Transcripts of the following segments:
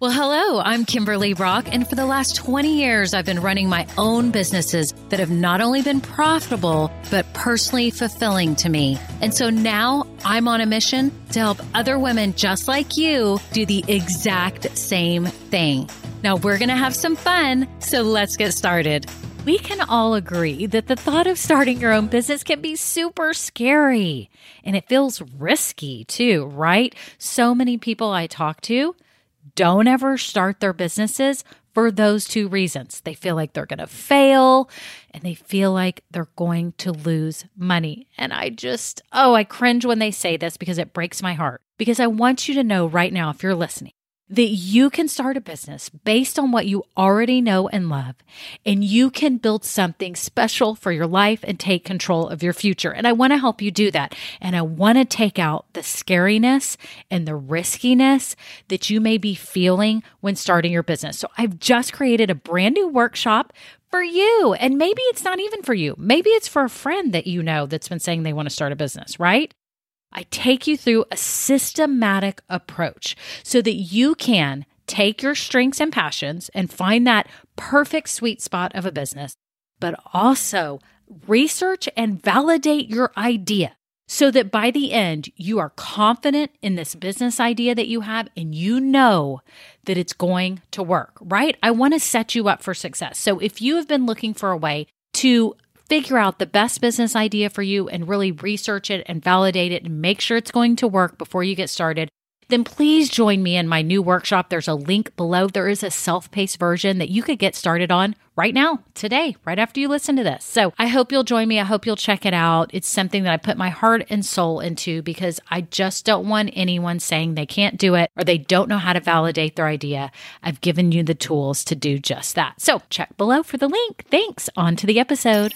Well, hello, I'm Kimberly Brock, and for the last 20 years, I've been running my own businesses that have not only been profitable, but personally fulfilling to me. And so now I'm on a mission to help other women just like you do the exact same thing. Now we're going to have some fun, so let's get started. We can all agree that the thought of starting your own business can be super scary and it feels risky too, right? So many people I talk to don't ever start their businesses for those two reasons. They feel like they're going to fail and they feel like they're going to lose money. And I just, oh, I cringe when they say this because it breaks my heart. Because I want you to know right now, if you're listening, that you can start a business based on what you already know and love, and you can build something special for your life and take control of your future. And I want to help you do that. And I want to take out the scariness and the riskiness that you may be feeling when starting your business. So I've just created a brand new workshop for you. And maybe it's not even for you. Maybe it's for a friend that you know that's been saying they want to start a business, right? I take you through a systematic approach so that you can take your strengths and passions and find that perfect sweet spot of a business, but also research and validate your idea so that by the end, you are confident in this business idea that you have and you know that it's going to work, right? I want to set you up for success. So if you have been looking for a way to figure out the best business idea for you and really research it and validate it and make sure it's going to work before you get started, then please join me in my new workshop. There's a link below. There is a self paced version that you could get started on right now, today, right after you listen to this. So I hope you'll join me. I hope you'll check it out. It's something that I put my heart and soul into because I just don't want anyone saying they can't do it or they don't know how to validate their idea. I've given you the tools to do just that. So check below for the link. Thanks. On to the episode.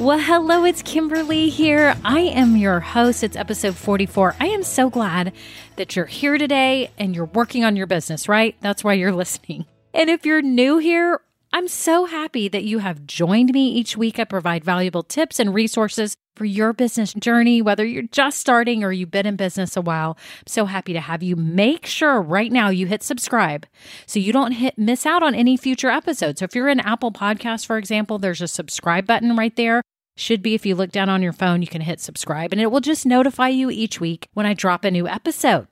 Well, hello, it's Kimberly here. I am your host. It's episode 44. I am so glad that you're here today and you're working on your business, right? That's why you're listening. And if you're new here, I'm so happy that you have joined me each week. I provide valuable tips and resources for your business journey, whether you're just starting or you've been in business a while. I'm so happy to have you. Make sure right now you hit subscribe so you don't hit miss out on any future episodes. So if you're in Apple Podcast, for example, there's a subscribe button right there. Should be if you look down on your phone, you can hit subscribe and it will just notify you each week when I drop a new episode.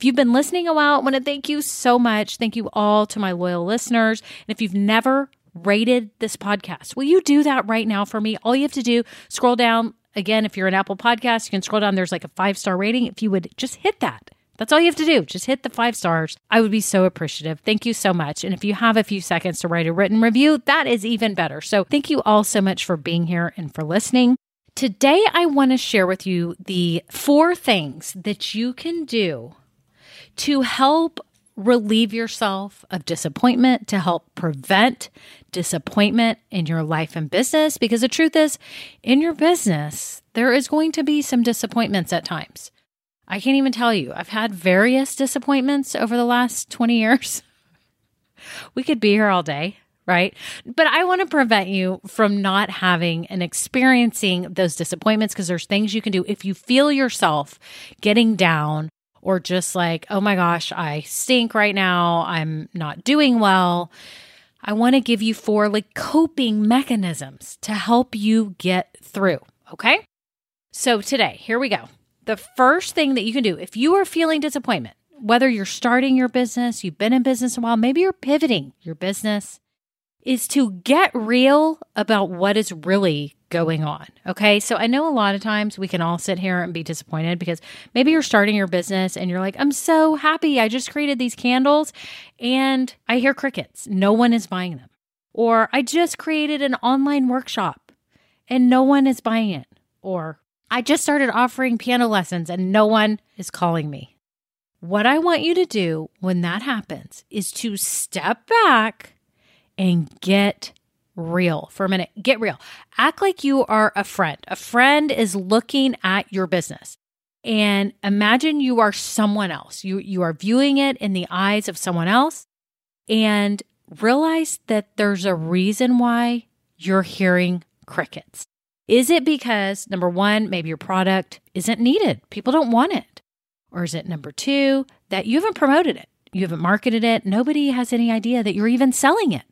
If you've been listening a while, I want to thank you so much. Thank you all to my loyal listeners. And if you've never rated this podcast, will you do that right now for me? All you have to do, scroll down. Again, if you're an Apple podcast, you can scroll down. There's like a five star rating. If you would just hit that. That's all you have to do. Just hit the five stars. I would be so appreciative. Thank you so much. And if you have a few seconds to write a written review, that is even better. So thank you all so much for being here and for listening. Today, I want to share with you the four things that you can do to help relieve yourself of disappointment, to help prevent disappointment in your life and business. Because the truth is, in your business, there is going to be some disappointments at times. I can't even tell you. I've had various disappointments over the last 20 years. we could be here all day, right? But I want to prevent you from not having and experiencing those disappointments because there's things you can do if you feel yourself getting down or just like, oh my gosh, I stink right now. I'm not doing well. I want to give you four like coping mechanisms to help you get through. Okay. So today, here we go the first thing that you can do if you are feeling disappointment, whether you're starting your business, you've been in business a while, maybe you're pivoting your business, is to get real about what is really going on. Okay. So I know a lot of times we can all sit here and be disappointed because maybe you're starting your business and you're like, I'm so happy. I just created these candles and I hear crickets. No one is buying them. Or I just created an online workshop and no one is buying it. Or I just started offering piano lessons and no one is calling me. What I want you to do when that happens is to step back and get real for a minute. Get real. Act like you are a friend. A friend is looking at your business. And imagine you are someone else. You you are viewing it in the eyes of someone else and realize that there's a reason why you're hearing crickets. Is it because number one, maybe your product isn't needed? People don't want it. Or is it number two, that you haven't promoted it? You haven't marketed it. Nobody has any idea that you're even selling it.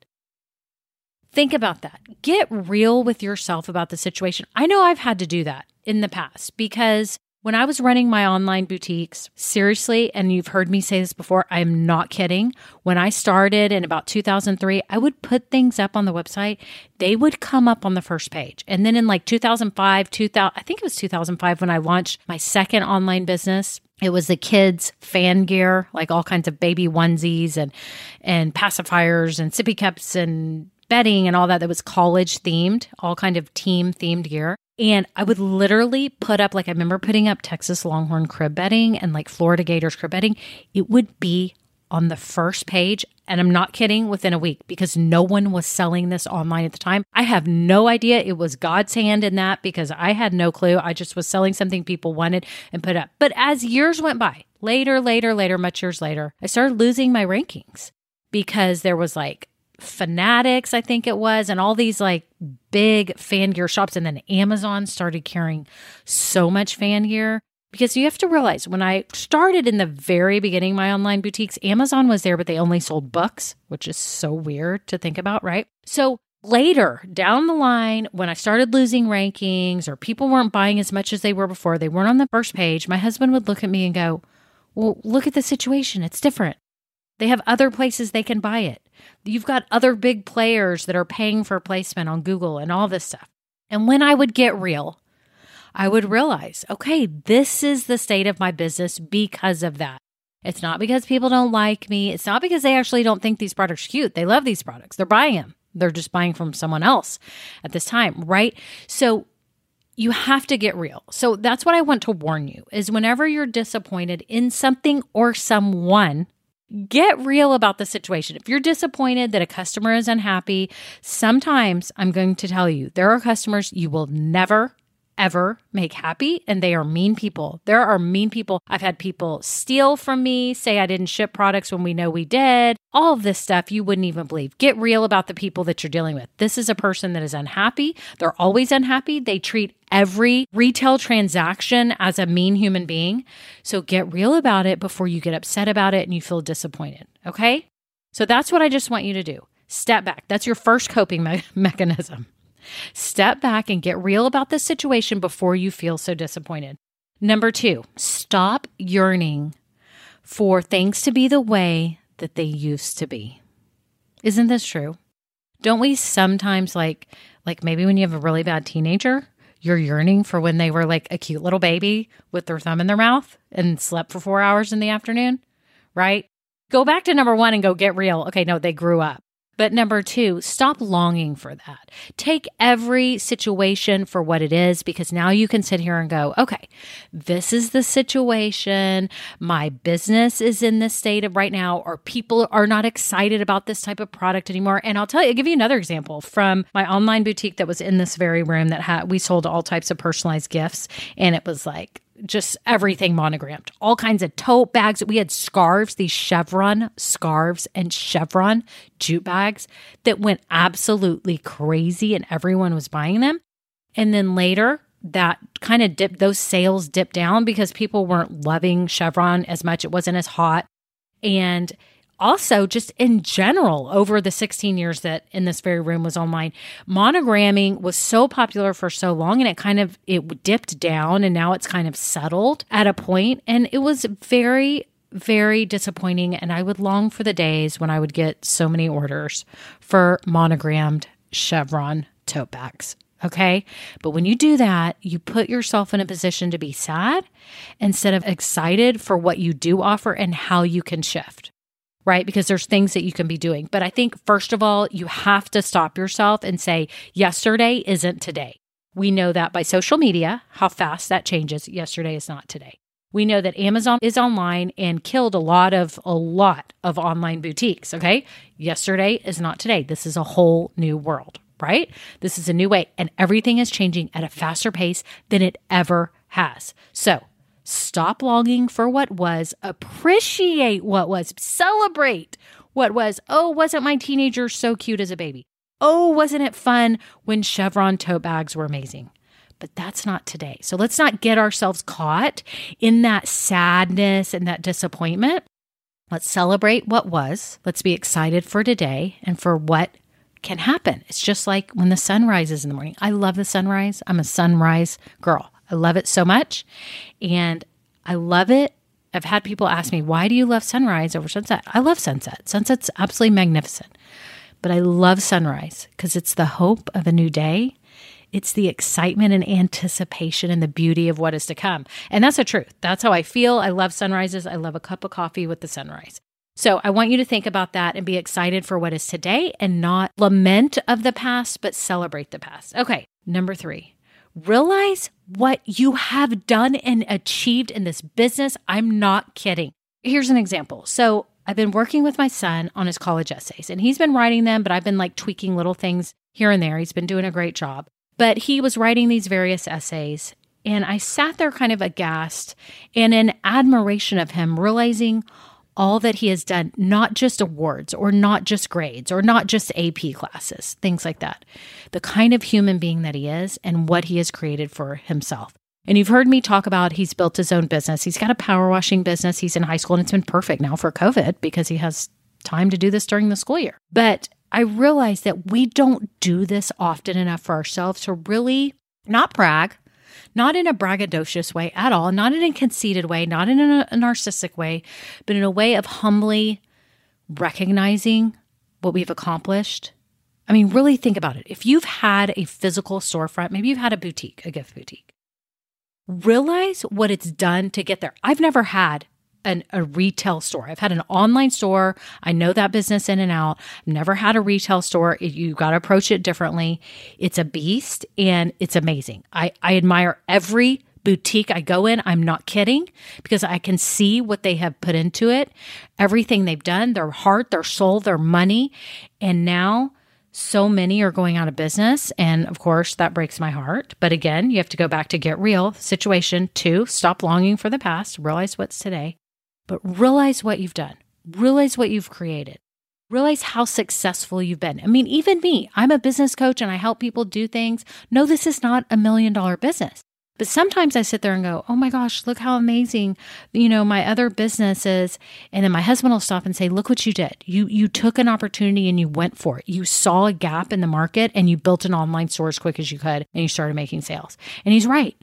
Think about that. Get real with yourself about the situation. I know I've had to do that in the past because when I was running my online boutiques, seriously, and you've heard me say this before, I'm not kidding. When I started in about 2003, I would put things up on the website. They would come up on the first page. And then in like 2005, 2000, I think it was 2005 when I launched my second online business. It was the kids fan gear, like all kinds of baby onesies and and pacifiers and sippy cups and bedding and all that that was college themed, all kind of team themed gear. And I would literally put up, like, I remember putting up Texas Longhorn crib bedding and like Florida Gators crib bedding. It would be on the first page. And I'm not kidding, within a week because no one was selling this online at the time. I have no idea. It was God's hand in that because I had no clue. I just was selling something people wanted and put up. But as years went by, later, later, later, much years later, I started losing my rankings because there was like Fanatics, I think it was, and all these like big fan gear shops. And then Amazon started carrying so much fan gear. Because you have to realize when I started in the very beginning, my online boutiques, Amazon was there, but they only sold books, which is so weird to think about, right? So later down the line, when I started losing rankings or people weren't buying as much as they were before, they weren't on the first page, my husband would look at me and go, Well, look at the situation. It's different. They have other places they can buy it. You've got other big players that are paying for placement on Google and all this stuff. And when I would get real, I would realize, okay, this is the state of my business because of that. It's not because people don't like me. It's not because they actually don't think these products are cute. They love these products. They're buying them. They're just buying from someone else at this time, right? So you have to get real. So that's what I want to warn you is whenever you're disappointed in something or someone, Get real about the situation. If you're disappointed that a customer is unhappy, sometimes I'm going to tell you there are customers you will never ever make happy and they are mean people. There are mean people. I've had people steal from me, say I didn't ship products when we know we did. All of this stuff you wouldn't even believe. Get real about the people that you're dealing with. This is a person that is unhappy. They're always unhappy. They treat every retail transaction as a mean human being. So get real about it before you get upset about it and you feel disappointed. Okay? So that's what I just want you to do. Step back. That's your first coping me- mechanism. Step back and get real about the situation before you feel so disappointed. Number two, stop yearning for things to be the way that they used to be. Isn't this true? Don't we sometimes like like maybe when you have a really bad teenager, you're yearning for when they were like a cute little baby with their thumb in their mouth and slept for 4 hours in the afternoon, right? Go back to number 1 and go get real. Okay, no, they grew up. But number two, stop longing for that. Take every situation for what it is because now you can sit here and go, okay, this is the situation. My business is in this state of right now, or people are not excited about this type of product anymore. And I'll tell you, I'll give you another example from my online boutique that was in this very room that had, we sold all types of personalized gifts. And it was like, just everything monogrammed, all kinds of tote bags. We had scarves, these chevron scarves and chevron jute bags that went absolutely crazy and everyone was buying them. And then later, that kind of dipped, those sales dipped down because people weren't loving chevron as much. It wasn't as hot. And also just in general over the 16 years that in this very room was online monogramming was so popular for so long and it kind of it dipped down and now it's kind of settled at a point and it was very very disappointing and i would long for the days when i would get so many orders for monogrammed chevron tote bags Okay. But when you do that, you put yourself in a position to be sad instead of excited for what you do offer and how you can shift right? Because there's things that you can be doing. But I think, first of all, you have to stop yourself and say, yesterday isn't today. We know that by social media, how fast that changes. Yesterday is not today. We know that Amazon is online and killed a lot of a lot of online boutiques, okay? Yesterday is not today. This is a whole new world, right? This is a new way and everything is changing at a faster pace than it ever has. So, Stop longing for what was, appreciate what was, celebrate what was. Oh, wasn't my teenager so cute as a baby? Oh, wasn't it fun when chevron tote bags were amazing? but that's not today. So let's not get ourselves caught in that sadness and that disappointment. Let's celebrate what was. Let's be excited for today and for what can happen. It's just like when the sun rises in the morning. I love the sunrise. I'm a sunrise girl. I love it so much. And I love it. I've had people ask me, why do you love sunrise over sunset? I love sunset. Sunset's absolutely magnificent. But I love sunrise because it's the hope of a new day. It's the excitement and anticipation and the beauty of what is to come. And that's the truth. That's how I feel. I love sunrises. I love a cup of coffee with the sunrise. So I want you to think about that and be excited for what is today and not lament of the past, but celebrate the past. Okay, number three, realize what you have done and achieved in this business. I'm not kidding. Here's an example. So I've been working with my son on his college essays and he's been writing them, but I've been like tweaking little things here and there. He's been doing a great job. But he was writing these various essays and I sat there kind of aghast and in admiration of him, realizing all that he has done, not just awards or not just grades or not just AP classes, things like that. The kind of human being that he is and what he has created for himself. And you've heard me talk about he's built his own business. He's got a power washing business. He's in high school and it's been perfect now for COVID because he has time to do this during the school year. But I realize that we don't do this often enough for ourselves to really not brag, not in a braggadocious way at all, not in a conceited way, not in a, narcissistic way, but in a way of humbly recognizing what we've accomplished. I mean, really think about it. If you've had a physical storefront, maybe you've had a boutique, a gift boutique, realize what it's done to get there. I've never had an, a retail store. I've had an online store. I know that business in and out. Never had a retail store. It, you got to approach it differently. It's a beast and it's amazing. I, I admire every boutique I go in. I'm not kidding because I can see what they have put into it, everything they've done, their heart, their soul, their money. And now so many are going out of business. And of course, that breaks my heart. But again, you have to go back to get real situation. Two, stop longing for the past, realize what's today but realize what you've done, realize what you've created, realize how successful you've been. I mean, even me, I'm a business coach and I help people do things. No, this is not a million dollar business. But sometimes I sit there and go, oh my gosh, look how amazing, you know, my other businesses. And then my husband will stop and say, look what you did. You you took an opportunity and you went for it. You saw a gap in the market and you built an online store as quick as you could and you started making sales. And he's right.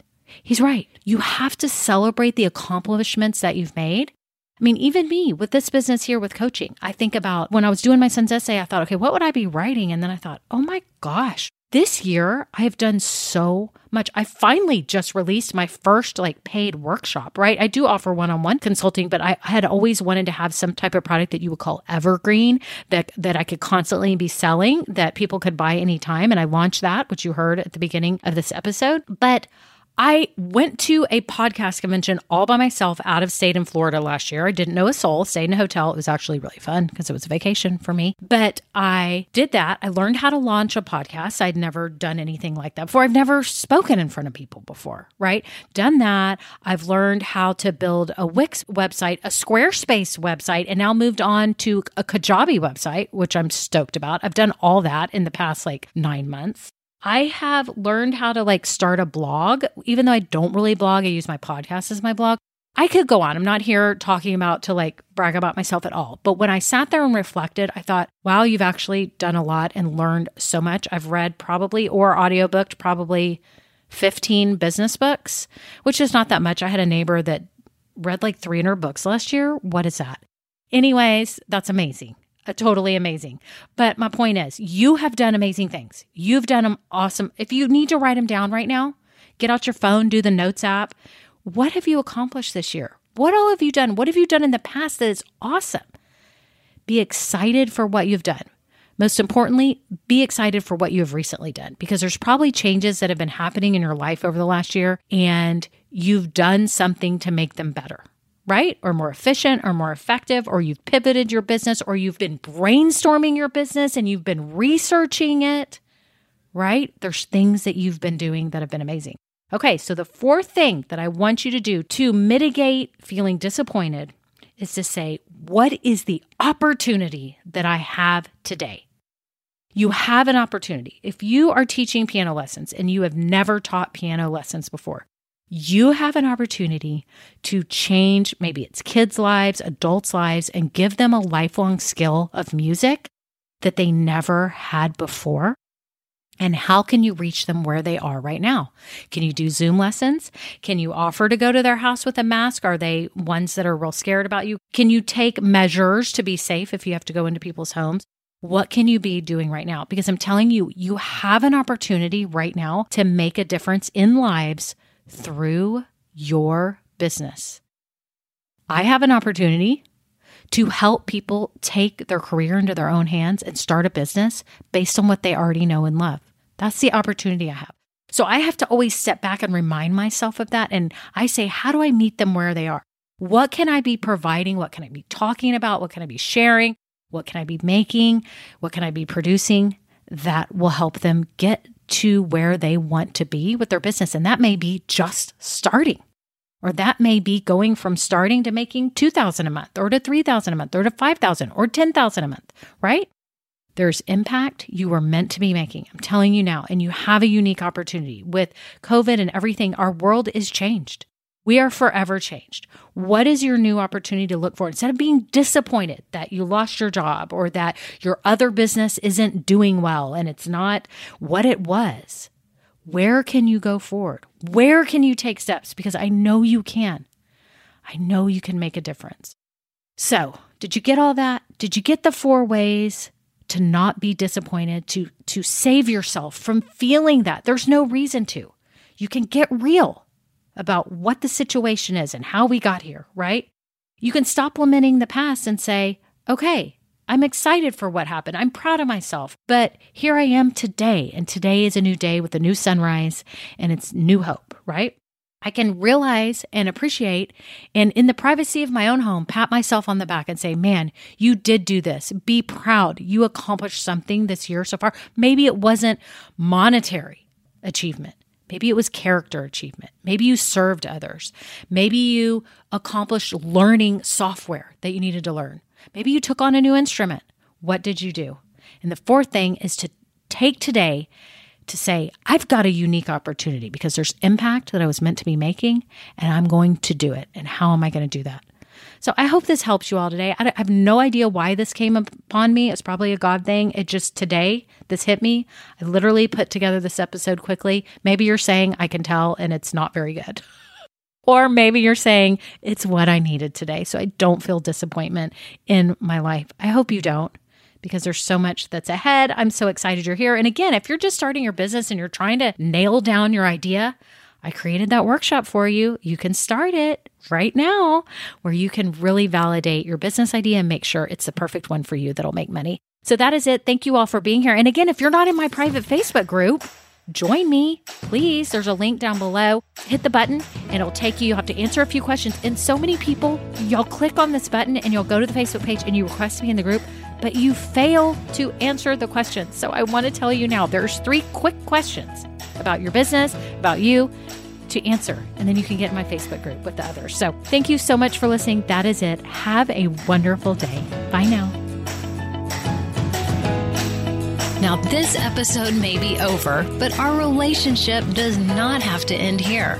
He's right. You have to celebrate the accomplishments that you've made I mean, even me with this business here with coaching, I think about when I was doing my son's essay, I thought, okay, what would I be writing? And then I thought, oh my gosh, this year I have done so much. I finally just released my first like paid workshop, right? I do offer one on one consulting, but I had always wanted to have some type of product that you would call evergreen that, that I could constantly be selling that people could buy anytime. And I launched that, which you heard at the beginning of this episode. But I went to a podcast convention all by myself out of state in Florida last year. I didn't know a soul, stayed in a hotel. It was actually really fun because it was a vacation for me. But I did that. I learned how to launch a podcast. I'd never done anything like that before. I've never spoken in front of people before, right? Done that. I've learned how to build a Wix website, a Squarespace website, and now moved on to a Kajabi website, which I'm stoked about. I've done all that in the past like nine months. I have learned how to like start a blog, even though I don't really blog, I use my podcast as my blog. I could go on. I'm not here talking about to like brag about myself at all. But when I sat there and reflected, I thought, wow, you've actually done a lot and learned so much. I've read probably or audiobooked probably 15 business books, which is not that much. I had a neighbor that read like 300 books last year. What is that? Anyways, that's amazing Uh, totally amazing. But my point is, you have done amazing things. You've done them awesome. If you need to write them down right now, get out your phone, do the notes app. What have you accomplished this year? What all have you done? What have you done in the past that is awesome? Be excited for what you've done. Most importantly, be excited for what you have recently done because there's probably changes that have been happening in your life over the last year and you've done something to make them better right? Or more efficient or more effective, or you've pivoted your business, or you've been brainstorming your business and you've been researching it, right? There's things that you've been doing that have been amazing. Okay, so the fourth thing that I want you to do to mitigate feeling disappointed is to say, what is the opportunity that I have today? You have an opportunity. If you are teaching piano lessons and you have never taught piano lessons before, you have an opportunity to change maybe it's kids' lives, adults' lives, and give them a lifelong skill of music that they never had before. And how can you reach them where they are right now? Can you do Zoom lessons? Can you offer to go to their house with a mask? Are they ones that are real scared about you? Can you take measures to be safe if you have to go into people's homes? What can you be doing right now? Because I'm telling you, you have an opportunity right now to make a difference in lives through your business. I have an opportunity to help people take their career into their own hands and start a business based on what they already know and love. That's the opportunity I have. So I have to always step back and remind myself of that. And I say, how do I meet them where they are? What can I be providing? What can I be talking about? What can I be sharing? What can I be making? What can I be producing that will help them get to where they want to be with their business? And that may be just starting. Or that may be going from starting to making 2000 a month or to 3000 a month or to 5000 or 10,000 a month, right? There's impact you were meant to be making. I'm telling you now, and you have a unique opportunity with COVID and everything. Our world is changed. We are forever changed. What is your new opportunity to look for? Instead of being disappointed that you lost your job or that your other business isn't doing well and it's not what it was, where can you go forward? Where can you take steps? Because I know you can. I know you can make a difference. So, did you get all that? Did you get the four ways to not be disappointed, to, to save yourself from feeling that? There's no reason to. You can get real about what the situation is and how we got here, right? You can stop lamenting the past and say, okay, I'm excited for what happened. I'm proud of myself. But here I am today, and today is a new day with a new sunrise and it's new hope, right? I can realize and appreciate, and in the privacy of my own home, pat myself on the back and say, Man, you did do this. Be proud. You accomplished something this year so far. Maybe it wasn't monetary achievement. Maybe it was character achievement. Maybe you served others. Maybe you accomplished learning software that you needed to learn. Maybe you took on a new instrument. What did you do? And the fourth thing is to take today to say, I've got a unique opportunity because there's impact that I was meant to be making, and I'm going to do it. And how am I going to do that? So I hope this helps you all today. I have no idea why this came upon me. It's probably a God thing. It just today, this hit me. I literally put together this episode quickly. Maybe you're saying, I can tell, and it's not very good. Or maybe you're saying it's what I needed today. So I don't feel disappointment in my life. I hope you don't because there's so much that's ahead. I'm so excited you're here. And again, if you're just starting your business and you're trying to nail down your idea, I created that workshop for you. You can start it right now where you can really validate your business idea and make sure it's the perfect one for you that'll make money. So that is it. Thank you all for being here. And again, if you're not in my private Facebook group, join me, please. There's a link down below. Hit the button and it'll take you. You'll have to answer a few questions. And so many people, y'all click on this button and you'll go to the Facebook page and you request me in the group, but you fail to answer the questions. So I want to tell you now there's three quick questions about your business, about you to answer. And then you can get in my Facebook group with the others. So thank you so much for listening. That is it. Have a wonderful day. Bye now. Now, this episode may be over, but our relationship does not have to end here.